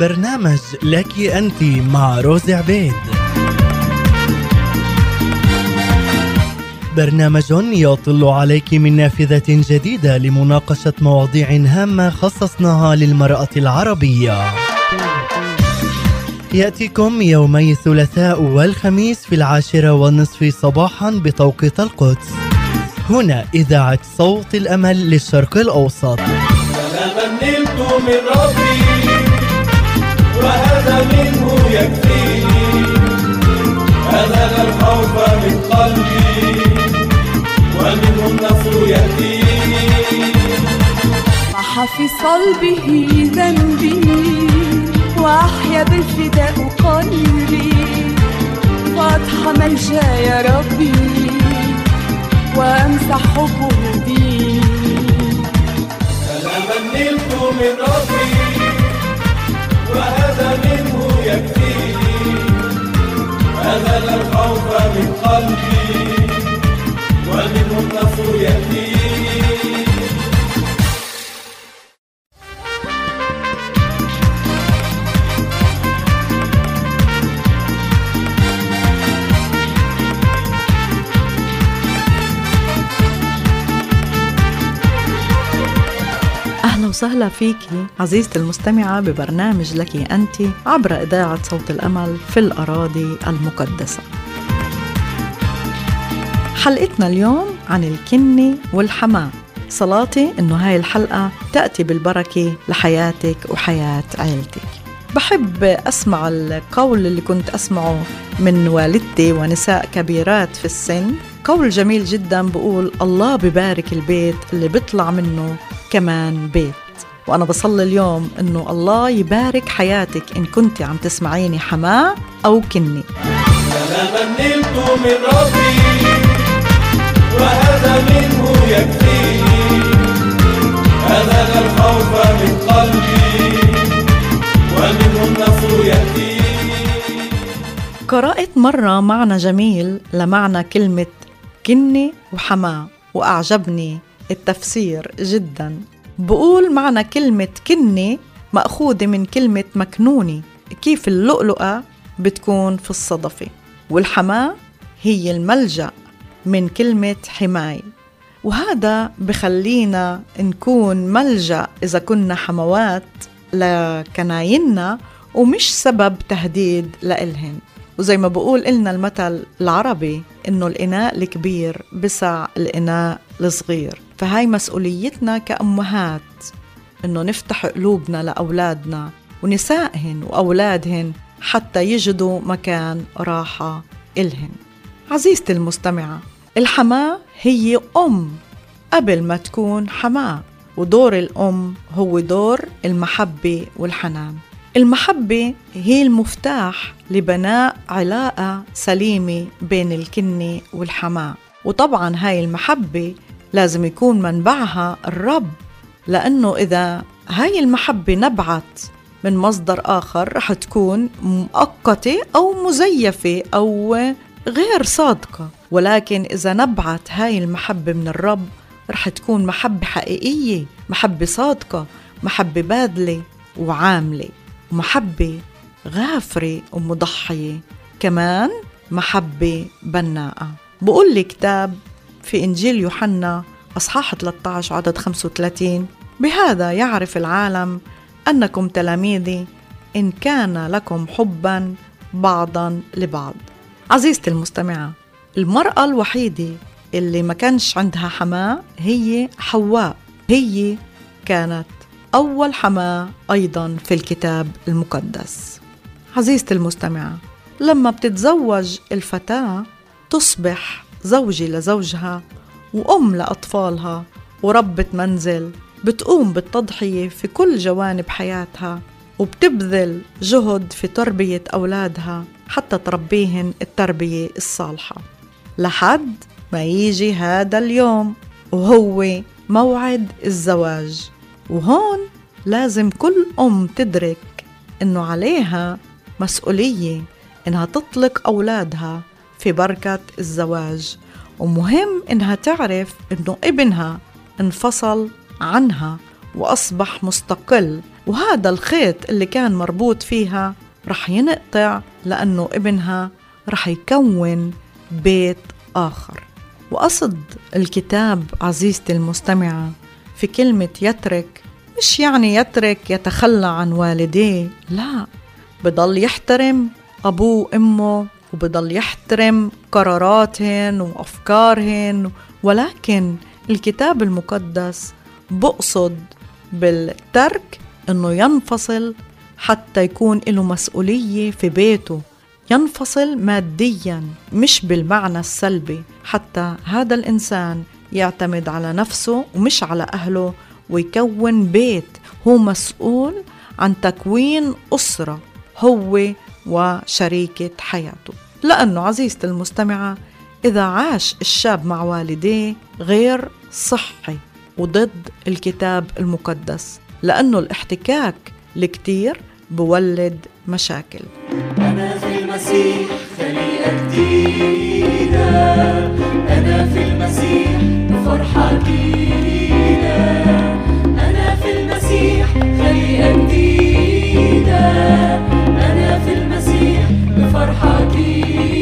برنامج لك أنت مع روز عبيد. برنامج يطل عليك من نافذة جديدة لمناقشة مواضيع هامة خصصناها للمرأة العربية. يأتيكم يومي الثلاثاء والخميس في العاشرة والنصف صباحا بتوقيت القدس. هنا إذاعة صوت الأمل للشرق الأوسط. نلت من ربي. وهذا منه يكفيني أذهل الخوف من قلبي. ومنه النصر يأتيني في صلبه ذنبي وأحيا بالفداء قلبي. فأضحى ملجا يا ربي وأمسح حبه ديني. سلاما نلت من ربي. أهلا وسهلا فيكي عزيزتي المستمعة ببرنامج لك أنت عبر إذاعة صوت الأمل في الأراضي المقدسة. حلقتنا اليوم عن الكنة والحماة صلاتي إنه هاي الحلقة تأتي بالبركة لحياتك وحياة عيلتك. بحب أسمع القول اللي كنت أسمعه من والدتي ونساء كبيرات في السن. قول جميل جدا بقول الله ببارك البيت اللي بيطلع منه كمان بيت. وأنا بصلي اليوم إنه الله يبارك حياتك إن كنت عم تسمعيني حماة أو كني نلت من ربي. وهذا منه يكفيني أذهل الخوف من قلبي. ومنه النصر يأتيني قرأت مرة معنى جميل لمعنى كلمة كني وحماة وأعجبني التفسير جدا. بقول معنى كلمة كني مأخوذة من كلمة مكنوني كيف اللؤلؤة بتكون في الصدفة. والحماة هي الملجأ. من كلمة حماية وهذا بخلينا نكون ملجأ إذا كنا حموات لكنايننا ومش سبب تهديد لإلهن. وزي ما بقول إلنا المثل العربي إنه الإناء الكبير بسع الإناء الصغير. فهاي مسؤوليتنا كأمهات إنه نفتح قلوبنا لأولادنا ونسائهن وأولادهن حتى يجدوا مكان راحة إلهن. عزيزتي المستمعة الحماة هي أم. قبل ما تكون حماة ودور الأم هو دور المحبة والحنان. المحبة هي المفتاح لبناء علاقة سليمة بين الكنة والحماة. وطبعا هاي المحبة لازم يكون منبعها الرب لأنه إذا هاي المحبة نبعت من مصدر آخر رح تكون مؤقتة أو مزيفة أو غير صادقة. ولكن إذا نبعت هاي المحبة من الرب رح تكون محبة حقيقية محبة صادقة محبة باذلة وعاملة ومحبة غافرة ومضحية. كمان محبة بناءة. بقول لي كتاب في إنجيل يوحنا أصحاح 13 عدد 35 بهذا يعرف العالم أنكم تلاميذي إن كان لكم حبا بعضا لبعض. عزيزتي المستمعة المرأة الوحيدة اللي ما كانش عندها حماة هي حواء. هي كانت أول حماة أيضا في الكتاب المقدس. عزيزتي المستمعة لما بتتزوج الفتاة تصبح زوجة لزوجها وأم لأطفالها وربة منزل بتقوم بالتضحية في كل جوانب حياتها وبتبذل جهد في تربية أولادها. حتى تربيهن التربية الصالحة. لحد ما يجي هذا اليوم وهو موعد الزواج. وهون لازم كل أم تدرك إنه عليها مسؤولية إنها تطلق أولادها في بركة الزواج. ومهم إنها تعرف إنه ابنها انفصل عنها وأصبح مستقل. وهذا الخيط اللي كان مربوط فيها رح ينقطع لأنه ابنها رح يكون بيت آخر. وقصد الكتاب عزيزتي المستمعة في كلمة يترك مش يعني يترك يتخلى عن والديه لا. بضل يحترم أبوه وأمه وبضل يحترم قراراتهن وأفكارهن ولكن الكتاب المقدس بقصد بالترك إنه ينفصل حتى يكون له مسؤولية في بيته. ينفصل ماديا مش بالمعنى السلبي. حتى هذا الإنسان يعتمد على نفسه ومش على أهله ويكون بيت. هو مسؤول عن تكوين أسرة هو وشريكة حياته. لأنه عزيزتي المستمعة إذا عاش الشاب مع والديه غير صحي وضد الكتاب المقدس. لأنه الاحتكاك الكتير بولد مشاكل. أنا في المسيح خليقة جديدة. أنا في المسيح بفرحة جديدة. أنا في المسيح خليقة جديدة. أنا في المسيح بفرحة جديدة.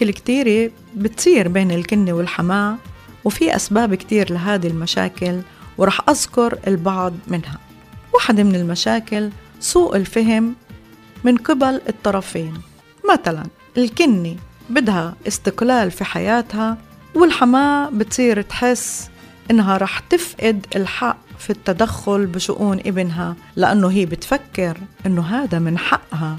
مشاكل كتيرة بتصير بين الكنة والحماة وفي أسباب كتير لهذه المشاكل ورح أذكر البعض منها. واحدة من المشاكل سوء الفهم من قبل الطرفين. مثلا الكنة بدها استقلال في حياتها والحماة بتصير تحس إنها رح تفقد الحق في التدخل بشؤون ابنها لأنه هي بتفكر إنه هذا من حقها.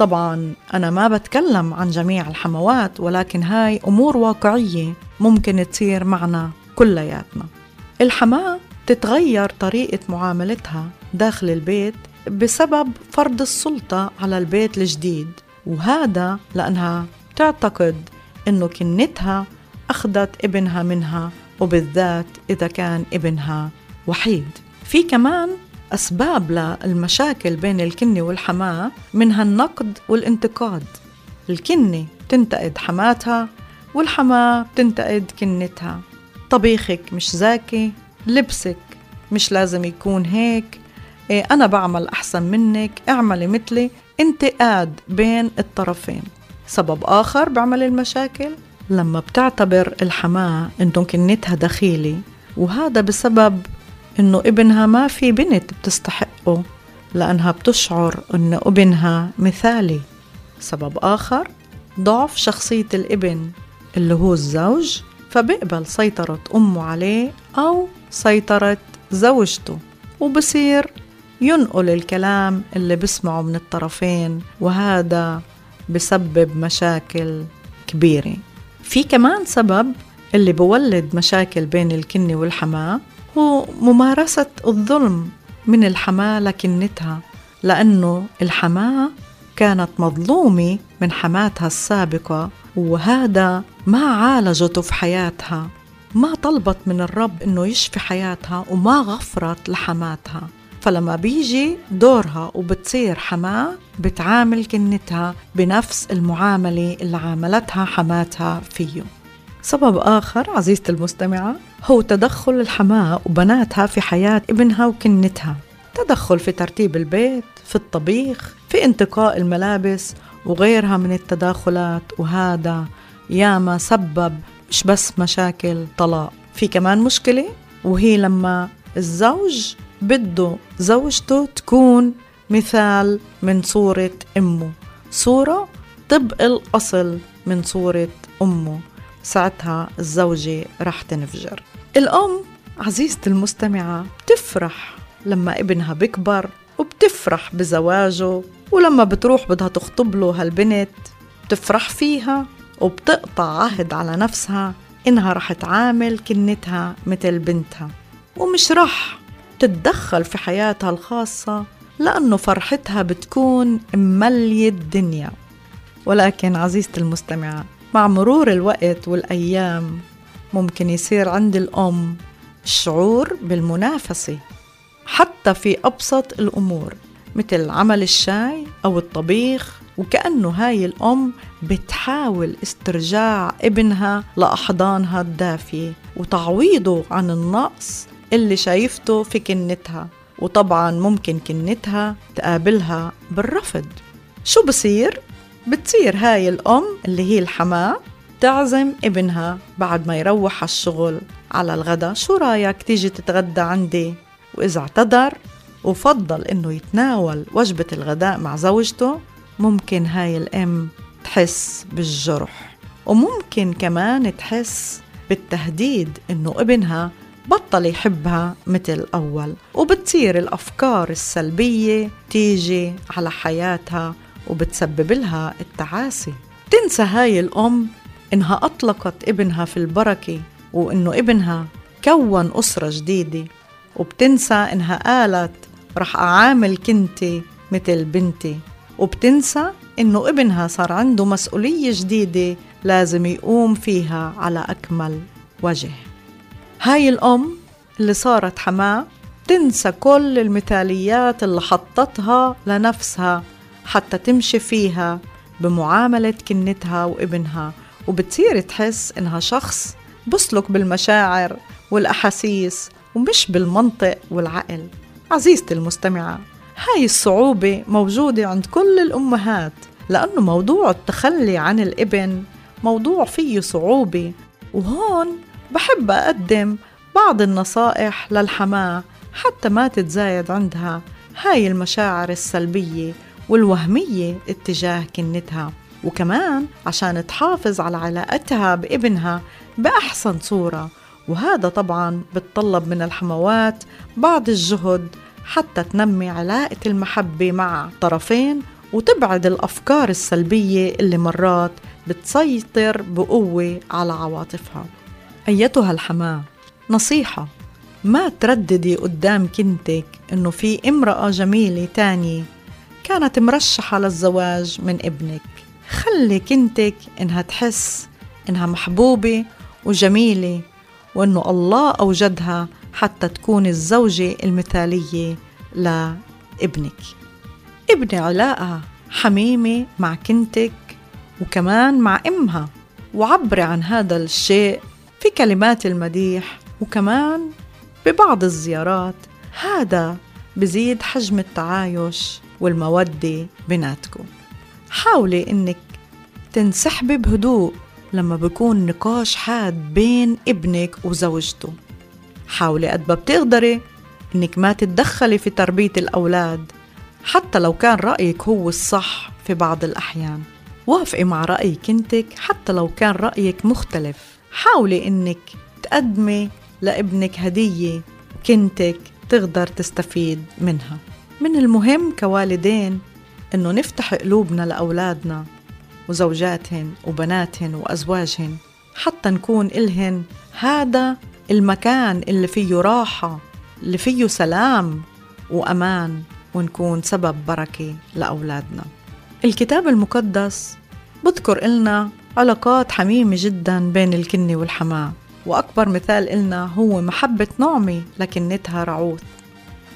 طبعا أنا ما بتكلم عن جميع الحموات ولكن هاي أمور واقعية ممكن تصير معنا كلياتنا. الحماة تتغير طريقة معاملتها داخل البيت بسبب فرض السلطة على البيت الجديد وهذا لأنها تعتقد إنه كنتها أخذت ابنها منها وبالذات إذا كان ابنها وحيد. في كمان أسباب للمشاكل بين الكنة والحماة منها النقد والانتقاد. الكنة تنتقد حماتها والحماة بتنتقد كنتها. طبيخك مش زاكي لبسك مش لازم يكون هيك. إيه أنا بعمل أحسن منك اعملي مثلي. انتقاد بين الطرفين. سبب آخر بعمل المشاكل؟ لما بتعتبر الحماة إنه كنتها دخيلة وهذا بسبب إنه ابنها ما في بنت بتستحقه لأنها بتشعر إنه ابنها مثالي. سبب آخر ضعف شخصية الابن اللي هو الزوج فبيقبل سيطرة أمه عليه أو سيطرة زوجته وبصير ينقل الكلام اللي بسمعه من الطرفين وهذا بسبب مشاكل كبيرة. في كمان سبب اللي بولد مشاكل بين الكنة والحماة هو ممارسة الظلم من الحماة لكنتها لأنه الحماة كانت مظلومة من حماتها السابقة وهذا ما عالجته في حياتها. ما طلبت من الرب إنه يشفي حياتها وما غفرت لحماتها. فلما بيجي دورها وبتصير حماة بتعامل كنتها بنفس المعاملة اللي عاملتها حماتها فيه. سبب آخر عزيزتي المستمعة هو تدخل الحماة وبناتها في حياة ابنها وكنتها. تدخل في ترتيب البيت في الطبيخ في انتقاء الملابس وغيرها من التداخلات. وهذا ياما سبب مش بس مشاكل طلاق. في كمان مشكلة وهي لما الزوج بده زوجته تكون مثال من صورة أمه. صورة طبق الأصل من صورة أمه. ساعتها الزوجة رح تنفجر. الأم عزيزتي المستمعة بتفرح لما ابنها بكبر وبتفرح بزواجه ولما بتروح بدها تخطب له هالبنت. بتفرح فيها وبتقطع عهد على نفسها إنها رح تعامل كنتها مثل بنتها. ومش رح تتدخل في حياتها الخاصة لأنه فرحتها بتكون مملية الدنيا. ولكن عزيزتي المستمعة مع مرور الوقت والأيام ممكن يصير عند الأم الشعور بالمنافسة حتى في أبسط الأمور مثل عمل الشاي أو الطبيخ وكأنه هاي الأم بتحاول استرجاع ابنها لأحضانها الدافية وتعويضه عن النقص اللي شايفته في كنتها وطبعا ممكن كنتها تقابلها بالرفض شو بصير؟ بتصير هاي الأم اللي هي الحماة تعزم ابنها بعد ما يروح على الشغل على الغداء شو رأيك تيجي تتغدى عندي؟ وإذا اعتذر وفضل إنه يتناول وجبة الغداء مع زوجته ممكن هاي الأم تحس بالجرح. وممكن كمان تحس بالتهديد إنه ابنها بطل يحبها مثل أول. وبتصير الأفكار السلبية تيجي على حياتها وبتسبب لها التعاسي. تنسى هاي الأم إنها أطلقت ابنها في البركة وإنه ابنها كون أسرة جديدة وبتنسى إنها قالت رح أعامل كنتي مثل بنتي. وبتنسى إنه ابنها صار عنده مسؤولية جديدة لازم يقوم فيها على أكمل وجه. هاي الأم اللي صارت حماة تنسى كل المثاليات اللي حطتها لنفسها حتى تمشي فيها بمعاملة كنتها وابنها وبتصير تحس إنها شخص بسلك بالمشاعر والأحاسيس ومش بالمنطق والعقل. عزيزتي المستمعة هاي الصعوبة موجودة عند كل الأمهات لأنه موضوع التخلي عن الابن موضوع فيه صعوبة. وهون بحب أقدم بعض النصائح للحماة حتى ما تتزايد عندها هاي المشاعر السلبية والوهمية اتجاه كنتها. وكمان عشان تحافظ على علاقتها بابنها بأحسن صورة. وهذا طبعا بتطلب من الحموات بعض الجهد حتى تنمي علاقة المحبة مع طرفين وتبعد الأفكار السلبية اللي مرات بتسيطر بقوة على عواطفها. أيتها الحماة نصيحة ما ترددي قدام كنتك إنه في امرأة جميلة تانية كانت مرشحة للزواج من ابنك. خلي كنتك إنها تحس إنها محبوبة وجميلة وإنه الله أوجدها حتى تكون الزوجة المثالية لابنك. ابني علاقة حميمة مع كنتك وكمان مع أمها. وعبري عن هذا الشيء في كلمات المديح وكمان ببعض الزيارات. هذا بزيد حجم التعايش والمودة بيناتكم. حاولي إنك تنسحبي بهدوء لما بكون نقاش حاد بين ابنك وزوجته. حاولي قد ما بتقدري إنك ما تتدخلي في تربية الأولاد حتى لو كان رأيك هو الصح في بعض الأحيان. وافقي مع رأي كنتك حتى لو كان رأيك مختلف. حاولي إنك تقدمي لابنك هدية كنتك تقدر تستفيد منها. من المهم كوالدين إنه نفتح قلوبنا لأولادنا وزوجاتهن وبناتهن وأزواجهن حتى نكون إلهن هذا المكان اللي فيه راحة اللي فيه سلام وأمان ونكون سبب بركة لأولادنا. الكتاب المقدس بذكر إلنا علاقات حميمة جدا بين الكنة والحماة وأكبر مثال إلنا هو محبة نعمي لكنتها رعوث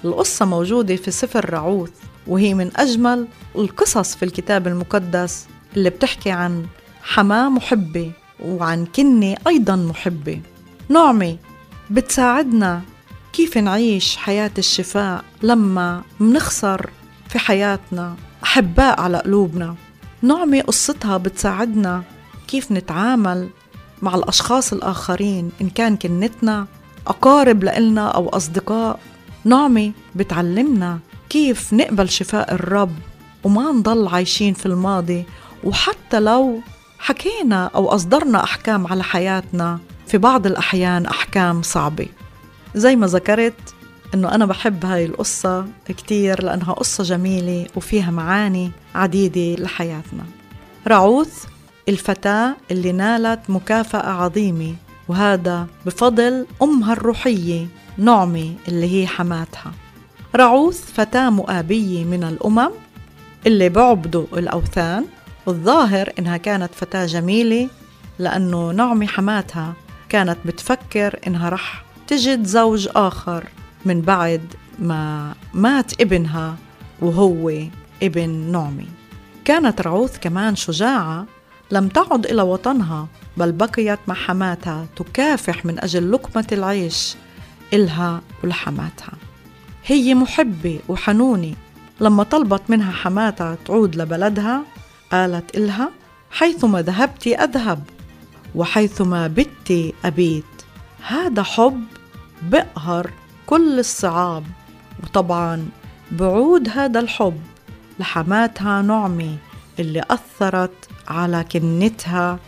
القصة موجودة في سفر رعوث وهي من أجمل القصص في الكتاب المقدس اللي بتحكي عن حماة محبة وعن كنة أيضا محبة. نعمة بتساعدنا كيف نعيش حياة الشفاء لما منخسر في حياتنا أحباء على قلوبنا. نعمة قصتها بتساعدنا كيف نتعامل مع الأشخاص الآخرين إن كان كنتنا أقارب لإلنا أو أصدقاء. نعمة بتعلمنا كيف نقبل شفاء الرب وما نضل عايشين في الماضي. وحتى لو حكينا أو أصدرنا أحكام على حياتنا في بعض الأحيان أحكام صعبة. زي ما ذكرت إنه أنا بحب هاي القصة كتير لأنها قصة جميلة وفيها معاني عديدة لحياتنا. رعوث الفتاة اللي نالت مكافأة عظيمة. وهذا بفضل أمها الروحية نعمة اللي هي حماتها. رعوث فتاة مؤابية من الأمم اللي بعبدوا الأوثان والظاهر إنها كانت فتاة جميلة لأنه نعمة حماتها كانت بتفكر إنها رح تجد زوج آخر من بعد ما مات ابنها وهو ابن نعمي كانت رعوث كمان شجاعة لم تعد إلى وطنها بل بقيت مع حماتها تكافح من أجل لقمة العيش إلها ولحماتها. هي محبة وحنونة لما طلبت منها حماتها تعود لبلدها قالت إلها حيثما ذهبت أذهب وحيثما بت أبيت. هذا حب بقهر كل الصعاب وطبعا بعود هذا الحب. لحماتها نعمة اللي أثرت على كنتها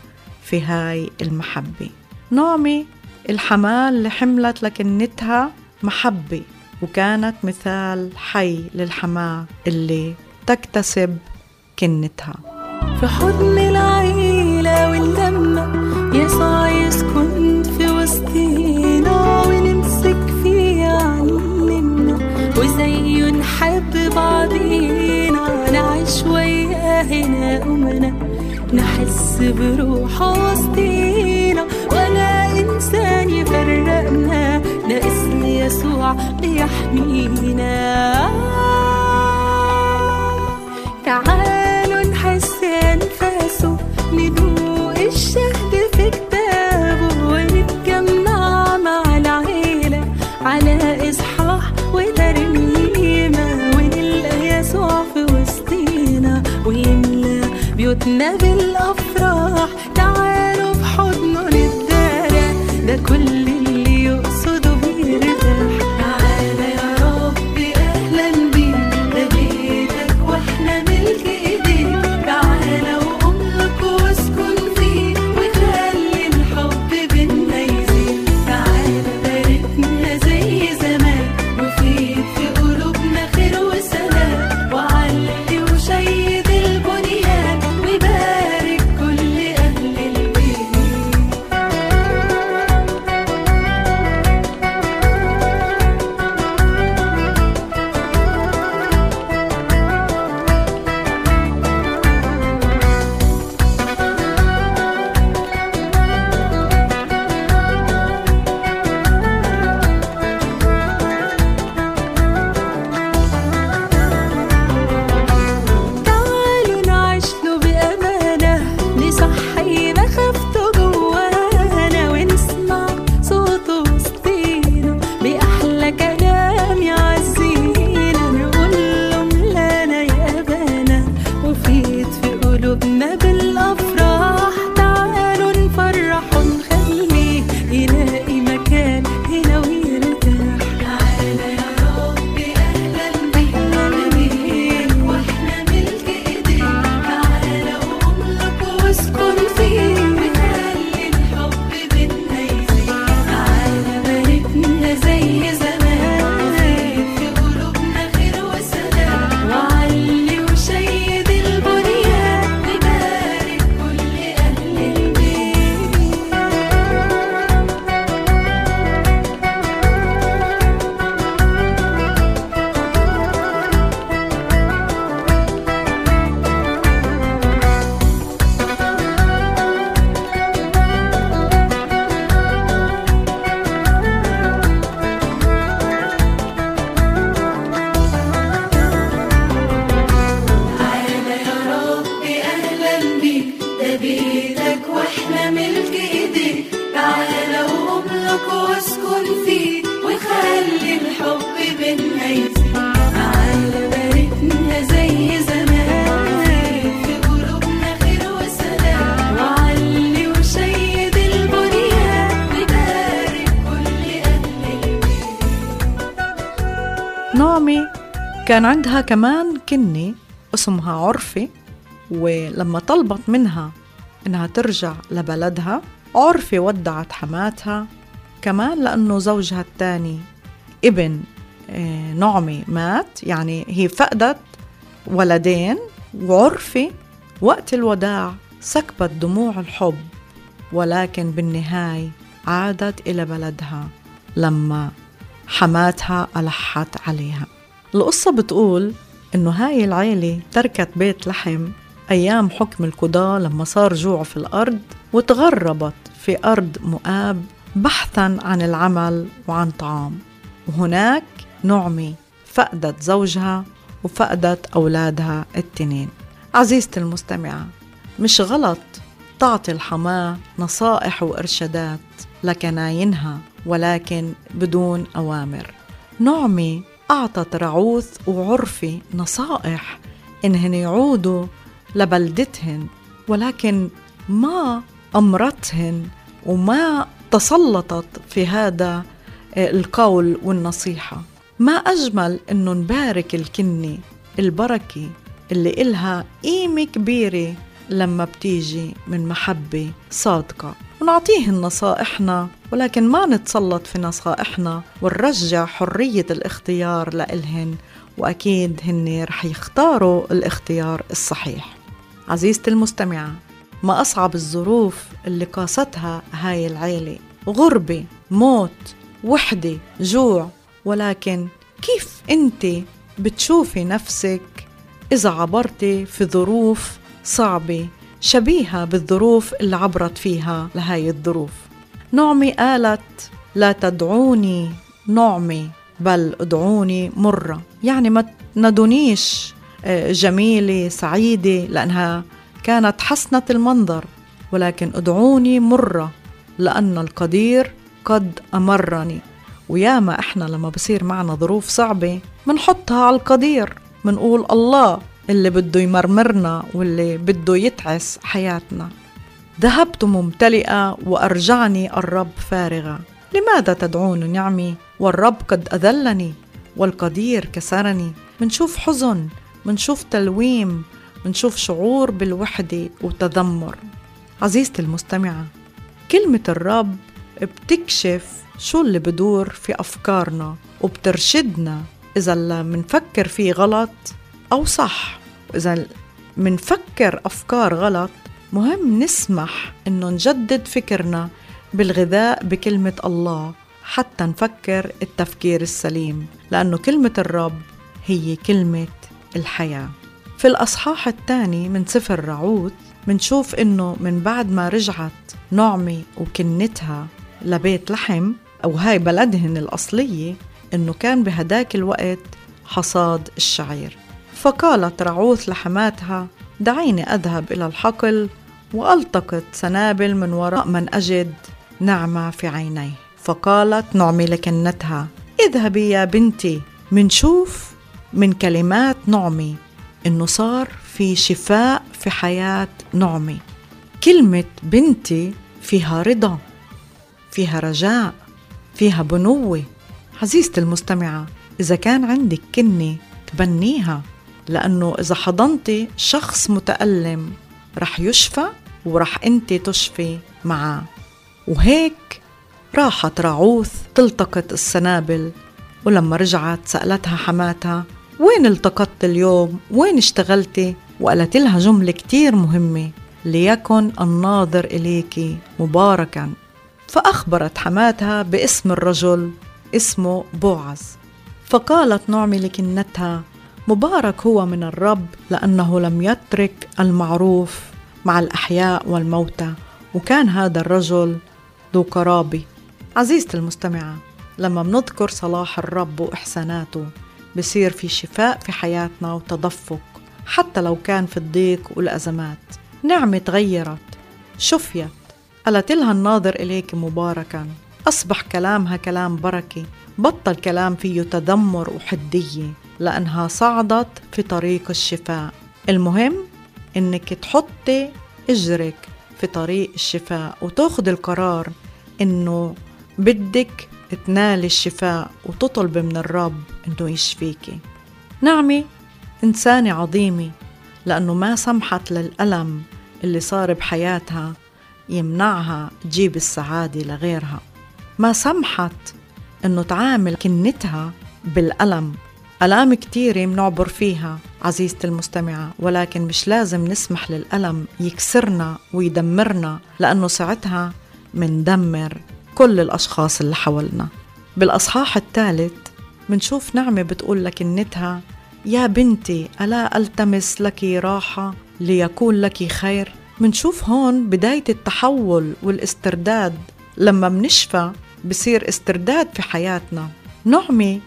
في هاي المحبة. نعمة الحماة اللي حملت لكنتها محبة وكانت مثال حي للحماة اللي تكتسب كنتها في حضن العيلة واللمة يسوع يسكن في وسطينا ونمسك فيه يعلمنا وزيه نحب بعضينا نعيش وياه هنا أمنا. نحس بروحه وسطينا ولا إنسان يفرقنا. اسم يسوع بيحمينا تعالوا بيوتنا بالأفراح تعالوا في حضنه نتدارى ده كل كان عندها كمان كني اسمها عرفة ولما طلبت منها إنها ترجع لبلدها عرفة ودعت حماتها كمان لأنه زوجها الثاني ابن آه، نعمي مات. يعني هي فقدت ولدين وعرفة وقت الوداع سكبت دموع الحب ولكن بالنهاية عادت إلى بلدها لما حماتها ألحت عليها. القصة بتقول إنه هاي العيلة تركت بيت لحم أيام حكم القضاة لما صار جوع في الأرض وتغربت في أرض مؤاب بحثا عن العمل وعن طعام. وهناك نعمي فقدت زوجها وفقدت أولادها التنين. عزيزتي المستمعة مش غلط تعطي الحماة نصائح وإرشادات لكناينها ولكن بدون أوامر. نعمي أعطت رعوث وعرفي نصائح إنهن يعودوا لبلدتهن ولكن ما أمرتهن وما تسلطت في هذا القول والنصيحة. ما أجمل إنه نبارك الكنة البركة اللي إلها قيمة كبيرة لما بتيجي من محبة صادقة. ونعطيهن نصائحنا ولكن ما نتسلط في نصائحنا ونرجع حرية الاختيار لإلهن وأكيد هن رح يختاروا الاختيار الصحيح. عزيزتي المستمعة ما أصعب الظروف اللي قاستها هاي العيلة؟ غربة موت وحدة جوع. ولكن كيف أنت بتشوفي نفسك إذا عبرتي في ظروف صعبة شبيهة بالظروف اللي عبرت فيها لهاي الظروف. نعمي قالت لا تدعوني نعمي بل ادعوني مرة. يعني ما تنادونيش آه، جميلة سعيدة لأنها كانت حسنة المنظر ولكن ادعوني مرة لأن القدير قد أمرني. وياما إحنا لما بصير معنا ظروف صعبة منحطها على القدير منقول الله. اللي بده يمرمرنا واللي بده يتعس حياتنا. ذهبت ممتلئة وأرجعني الرب فارغة. لماذا تدعون نعمي؟ والرب قد أذلني والقدير كسرني. منشوف حزن منشوف تلويم منشوف شعور بالوحدة وتذمر. عزيزتي المستمعة كلمة الرب بتكشف شو اللي بدور في أفكارنا وبترشدنا. إذا منفكر فيه غلط أو صح. وإذا منفكر أفكار غلط مهم نسمح إنه نجدد فكرنا بالغذاء بكلمة الله حتى نفكر التفكير السليم لأنه كلمة الرب هي كلمة الحياة. في الأصحاح الثاني من سفر رعوت منشوف إنه من بعد ما رجعت نعمي وكنتها لبيت لحم أو هاي بلدهن الأصلية إنه كان بهداك الوقت حصاد الشعير. فقالت رعوث لحماتها دعيني أذهب إلى الحقل وألتقط سنابل من وراء من أجد نعمة في عينيه فقالت نعمي لكنتها اذهبي يا بنتي منشوف من كلمات نعمي إنه صار في شفاء في حياة نعمي كلمة بنتي فيها رضا فيها رجاء فيها بنوة. عزيزتي المستمعة إذا كان عندك كنة تبنيها. لأنه إذا حضنتي شخص متألم رح يشفى ورح أنت تشفي معاه وهيك راحت راعوث تلتقط السنابل ولما رجعت سألتها حماتها وين التقطت اليوم؟ وين اشتغلتي؟ وقالت لها جملة كتير مهمة ليكن الناظر إليك مباركا فأخبرت حماتها باسم الرجل اسمه بوعز فقالت نعمي لكنتها مبارك هو من الرب لأنه لم يترك المعروف مع الأحياء والموتى وكان هذا الرجل ذو قرابة. عزيزتي المستمعة لما بنذكر صلاح الرب وإحساناته بصير في شفاء في حياتنا وتدفق حتى لو كان في الضيق والأزمات. نعمة تغيرت شفيت. قالت لها الناظر إليك مباركا. أصبح كلامها كلام بركة بطل كلام فيه تذمر وحدية. لأنها صعدت في طريق الشفاء. المهم إنك تحطي إجرك في طريق الشفاء وتاخد القرار إنه بدك تنالي الشفاء وتطلبي من الرب إنه يشفيكي نعمة إنسانة عظيمة لأنه ما سمحت للألم اللي صار بحياتها يمنعها تجيب السعادة لغيرها. ما سمحت إنه تعامل كنتها بالألم. ألام كتيرة منعبر فيها عزيزتي المستمعة ولكن مش لازم نسمح للألم يكسرنا ويدمرنا لأنه ساعتها مندمر كل الأشخاص اللي حولنا. بالأصحاح الثالث منشوف نعمة بتقول لكنتها يا بنتي ألا ألتمس لك راحة ليكون لك خير? منشوف هون بداية التحول والاسترداد. لما منشفى بصير استرداد في حياتنا. نعمة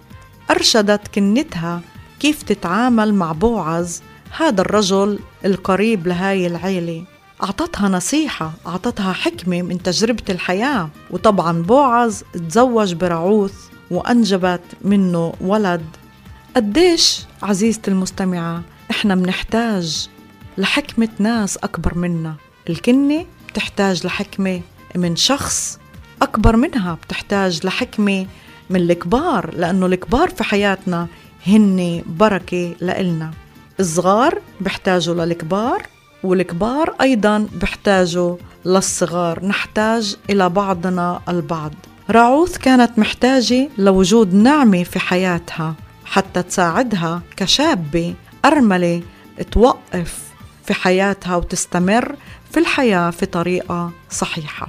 أرشدت كنتها كيف تتعامل مع بوعز هذا الرجل القريب لهاي العيلة. أعطتها نصيحة أعطتها حكمة من تجربة الحياة. وطبعا بوعز تزوج برعوث وأنجبت منه ولد. قديش عزيزتي المستمعة إحنا منحتاج لحكمة ناس أكبر منا. الكنة بتحتاج لحكمة من شخص أكبر منها بتحتاج لحكمة من الكبار لأنه الكبار في حياتنا هن بركة لإلنا. الصغار بيحتاجوا للكبار والكبار أيضا بيحتاجوا للصغار. نحتاج إلى بعضنا البعض. راعوث كانت محتاجة لوجود نعمة في حياتها حتى تساعدها كشابة أرملة توقف في حياتها وتستمر في الحياة في طريقة صحيحة.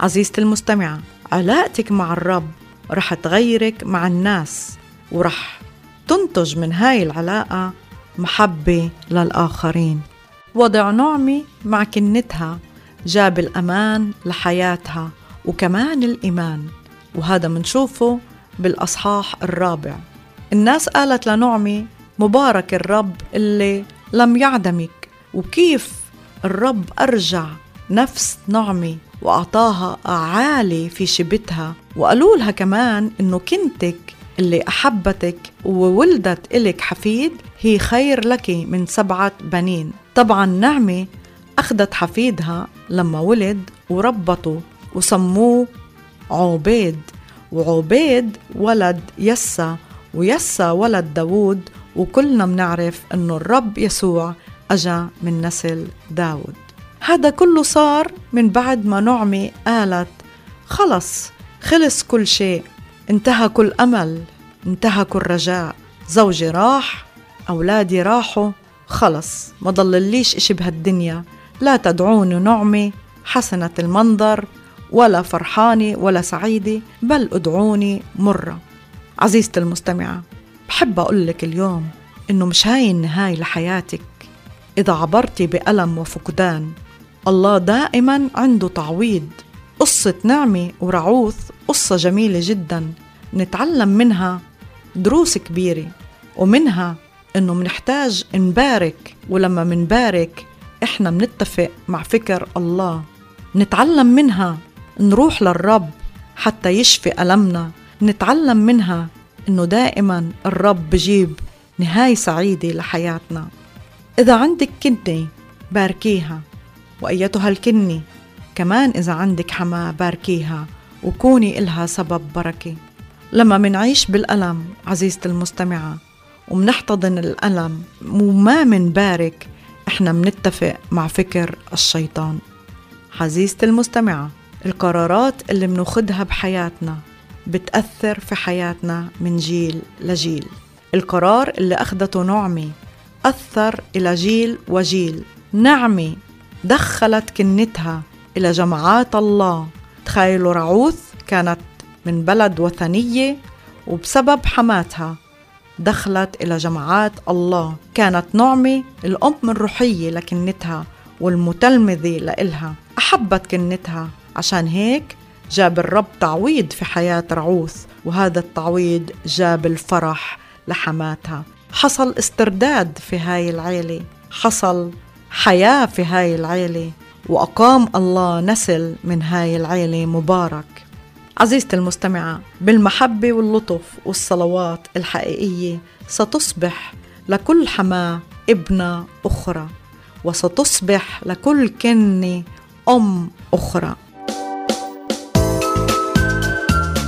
عزيزتي المستمعة علاقتك مع الرب رح تغيرك مع الناس ورح تنتج من هاي العلاقة محبة للآخرين. وضع نعمة مع كنتها جاب الأمان لحياتها وكمان الإيمان وهذا منشوفه بالأصحاح الرابع. الناس قالت لنعمة مبارك الرب اللي لم يعدمك وكيف الرب أرجع نفس نعمة وأعطاها أعالي في شبتها. وقالوا لها كمان إنه كنتك اللي أحبتك وولدت إلك حفيد هي خير لك من سبعة بنين. طبعا نعمة أخذت حفيدها لما ولد وربطه وسموه عوبيد وعوبيد ولد يسا ويسا ولد داود وكلنا منعرف أنه الرب يسوع أجا من نسل داود هذا كله صار من بعد ما نعمة قالت خلص خلص كل شيء. انتهى كل أمل انتهى كل رجاء. زوجي راح أولادي راحوا. خلص ما ضلليش إشي بهالدنيا. لا تدعوني نعمة حسنة المنظر ولا فرحانة ولا سعيدة بل ادعوني مرة. عزيزتي المستمعة بحب أقول لك اليوم إنه مش هاي النهاية لحياتك. إذا عبرتي بألم وفقدان الله دائما عنده تعويض. قصة نعمة ورعوث قصة جميلة جدا. نتعلم منها دروس كبيرة ومنها إنه منحتاج نبارك ولما منبارك إحنا منتفق مع فكر الله. نتعلم منها نروح للرب حتى يشفي ألمنا. نتعلم منها إنه دائما الرب بجيب نهاية سعيدة لحياتنا. إذا عندك كنة باركيها. وأيتها الكنة كمان إذا عندك حما باركيها وكوني إلها سبب بركة. لما منعيش بالألم عزيزتي المستمعة ومنحتضن الألم وما منبارك إحنا منتفق مع فكر الشيطان. عزيزتي المستمعة القرارات اللي مناخدها بحياتنا بتأثر في حياتنا من جيل لجيل. القرار اللي أخدته نعمة أثر إلى جيل وجيل. نعمة دخلت كنتها إلى جماعات الله. تخيلوا رعوث كانت من بلد وثنية وبسبب حماتها دخلت إلى جماعات الله. كانت نعمة الأم الروحية لكنتها والمتلمذة لإلها. أحبت كنتها. عشان هيك جاب الرب تعويض في حياة رعوث وهذا التعويض جاب الفرح لحماتها. حصل استرداد في هاي العيلة. حصل حياة في هاي العيلة وأقام الله نسل من هاي العيلة مبارك. عزيزتي المستمعة بالمحبة واللطف والصلوات الحقيقية ستصبح لكل حماة ابنة أخرى وستصبح لكل كنة أم أخرى.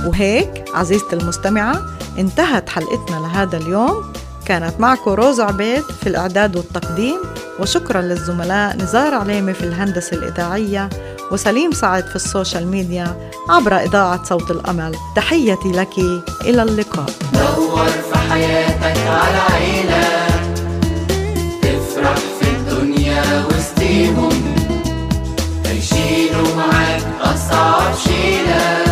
وهيك عزيزتي المستمعة انتهت حلقتنا لهذا اليوم. كانت معكم روز عبيد في الإعداد والتقديم وشكرا للزملاء نزار عليمي في الهندسة الإذاعية وسليم سعد في ال social media عبر إذاعة صوت الأمل. تحيتي لك إلى اللقاء. دور في حياتك على عيلة تفرح في الدنيا وسطيهم. هيشيلوا معاك أصعب شيلة.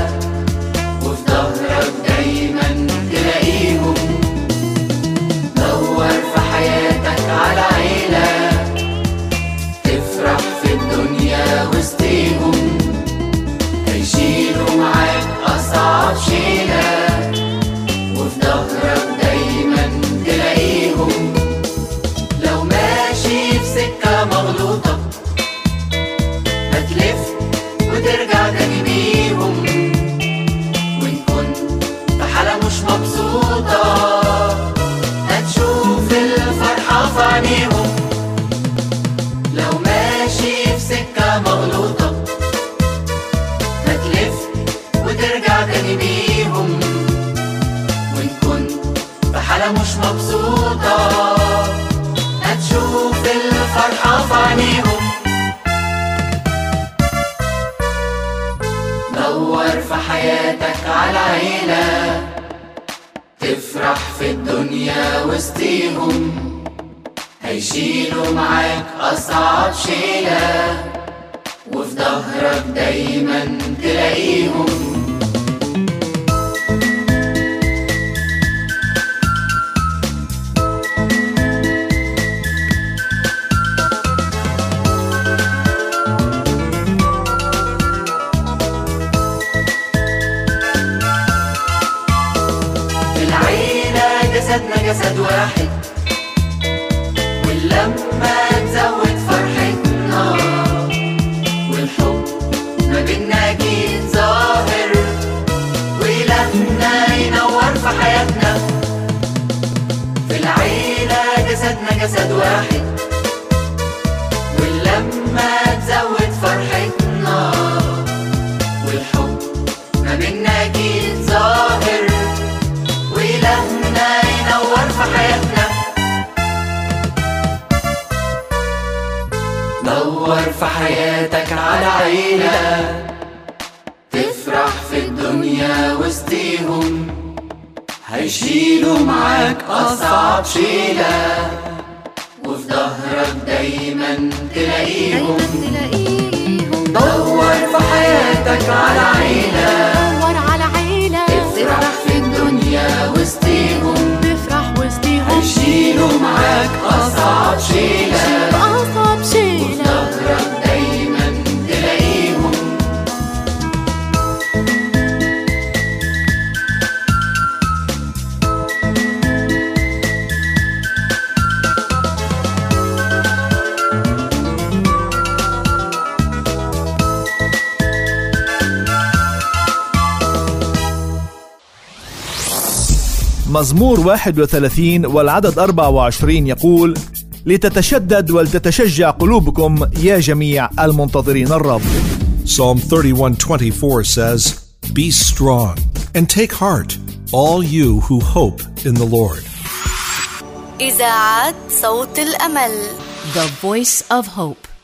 شيلة وفي ظهرك دايما تلاقيهم. دور في حياتك على عيلة. دور على عيلة. تفرح في الدنيا وسطيهم. تفرح وسطيهم. هيشيلوا معاك أصعب شيلة مزمور 31 والعدد 24 يقول لتتشدد ولتتشجع قلوبكم يا جميع المنتظرين الرب. Psalm 31:24 says, "Be strong and take heart, all you who hope in the Lord." إذاعة صوت الأمل. The Voice of Hope.